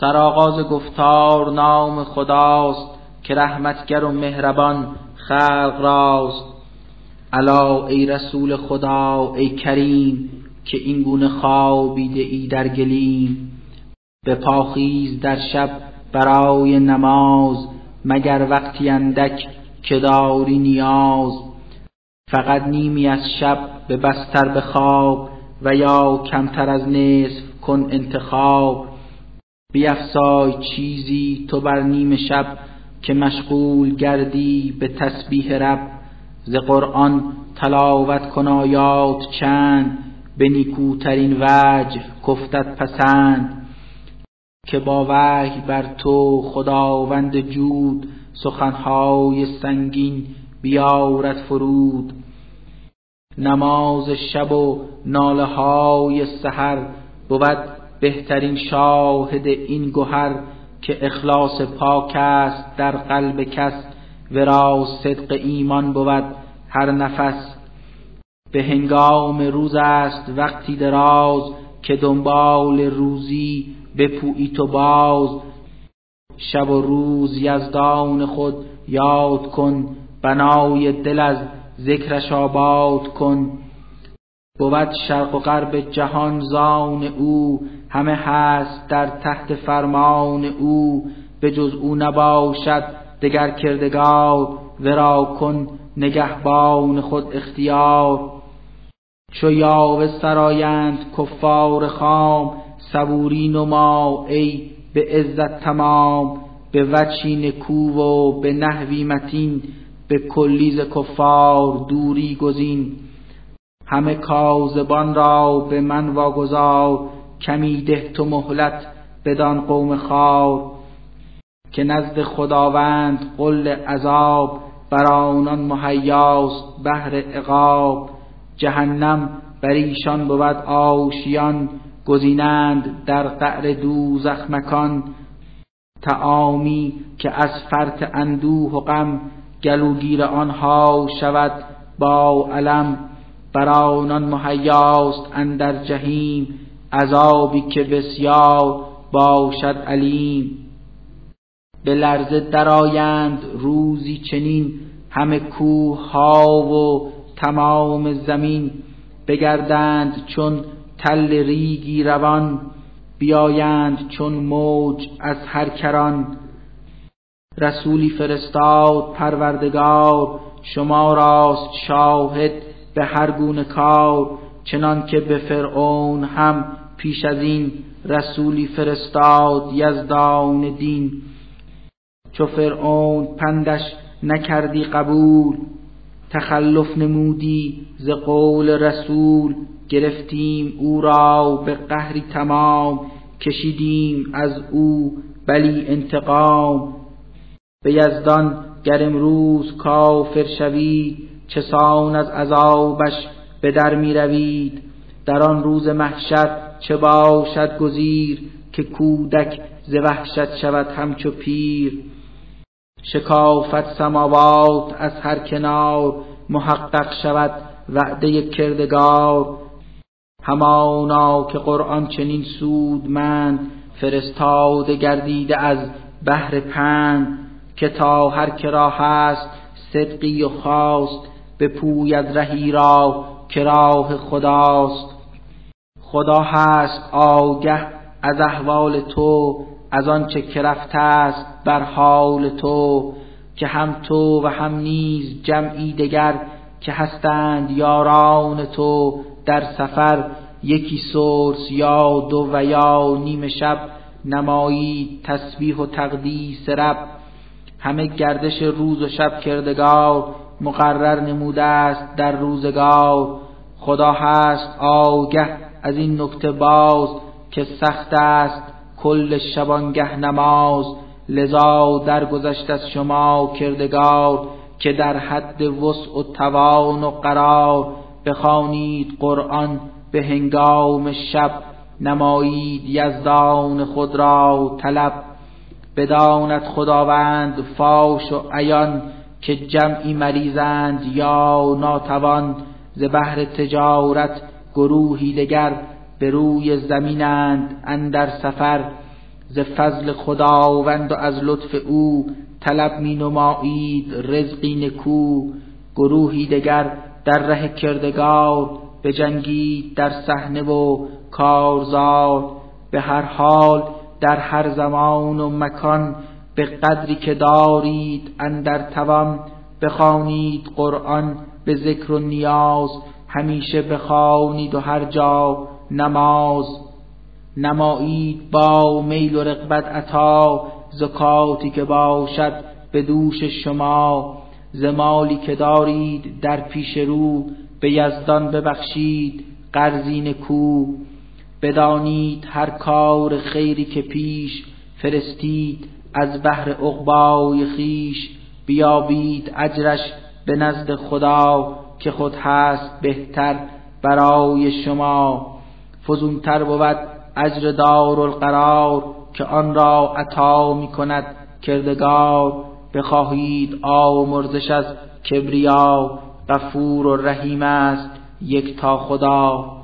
سرآغاز گفتار نام خداست که رحمتگر و مهربان خلق راست. الا ای رسول خدا ای کریم که این گونه خوابیده ای در گلیم. به پاخیز در شب برای نماز مگر وقتی اندک که داری نیاز. فقط نیمی از شب به بستر به خواب و یا کمتر از نصف کن انتخاب. بیفزای چیزی تو بر نیم شب که مشغول گردی به تسبیح رب. ز قرآن تلاوت کن آیات چند به نیکوترین وجه کفتت پسند. که با وحی بر تو خداوند جود سخنهای سنگین بیارد فرود. نماز شب و ناله های سحر بود بهترین شاهد این گهر که اخلاص پاک است در قلب کس ورا صدق ایمان بود هر نفس. به هنگام روز است وقتی دراز که دنبال روزی بپویی تو باز. شب و روز یزدان خود یاد کن بنای دل از ذکرش آباد کن. بود شرق و غرب جهان زان او همه هست در تحت فرمان او به جز او نباشد دگر کردگار ورا کن نگهبان خود اختیار. چو یاوه سرایند کفار خام صبوری نما ای به عزت تمام. به وچی نکو و به نحوی متین به کلیز کفار دوری گزین. همه کاذبان را به من واگذار کمی ده تو مهلت بدان قوم خار که نزد خداوند قل عذاب بر آنان مهیاست بهر عقاب. جهنم بر ایشان بود آشیان گزینند در قعر دوزخ مکان. تعامی که از فرط اندوه و غم گلوگیر آنها شود با علم بر آنان مهیاست اندر جهیم عذابی که بسیار باشد علیم. به لرزه درآیند روزی چنین همه کوه و تمام زمین. بگردند چون تل ریگی روان بیایند چون موج از هر کران. رسولی فرستاد پروردگار شما راست شاهد به هر گونه کار چنان که به فرعون هم پیش از این رسولی فرستاد یزدان دین. چو فرعون پندش نکردی قبول تخلف نمودی ز قول رسول. گرفتیم او را به قهری تمام کشیدیم از او بلی انتقام. به یزدان گر امروز کافر شوید چسان از عذابش به در می روید. در آن روز محشر چه باشد گزیر که کودک ز وحشت شود همچو پیر. شکافت سماوات از هر کنار محقق شود وعده کردگار. همانا که قرآن چنین سودمند فرستاده گردیده از بهر پند. که تا هر که را هست صدقی و خواست بپوید رهی را که خداست. خدا هست آگه از احوال تو از آنچه که رفته است بر حال تو که هم تو و هم نیز جمعی دگر که هستند یاران تو در سفر یکی سورس یا دو و یا نیم شب نمایی تسبیح و تقدیس رب. همه گردش روز و شب کردگار مقرر نموده است در روزگار. خدا هست آگه از این نکته باز که سخت است کل شبانگه نماز لذا درگذشت از شما کردگار که در حد وسع و توان و قرار بخوانید قرآن به هنگام شب نمایید یزدان خود را طلب. بداند خداوند فاش و عیان که جمعی مریضند یا ناتوان ز بهر تجارت گروهی دگر به روی زمینند اندر سفر. ز فضل خداوند و از لطف او طلب می نمایید رزقی نکو. گروهی دگر در ره کردگار به جنگی در صحنه و کارزار. به هر حال در هر زمان و مکان به قدری که دارید اندر توان بخوانید قرآن به ذکر و نیاز. همیشه بخوانید و هر جا نماز نمایید با میل و رغبت عطا زکاتی که باشد به دوش شما زمالی که دارید در پیش رو به یزدان ببخشید قرضی کو بدانید هر کار خیری که پیش فرستید از بحر عقبای خیش بیابید اجرش به نزد خدا که خود هست بهتر برای شما. فزونتر بود اجر دار القرار که آن را عطا می کند کردگار. بخواهید آمرزش از کبریا. غفور و رحیم است یک تا خدا.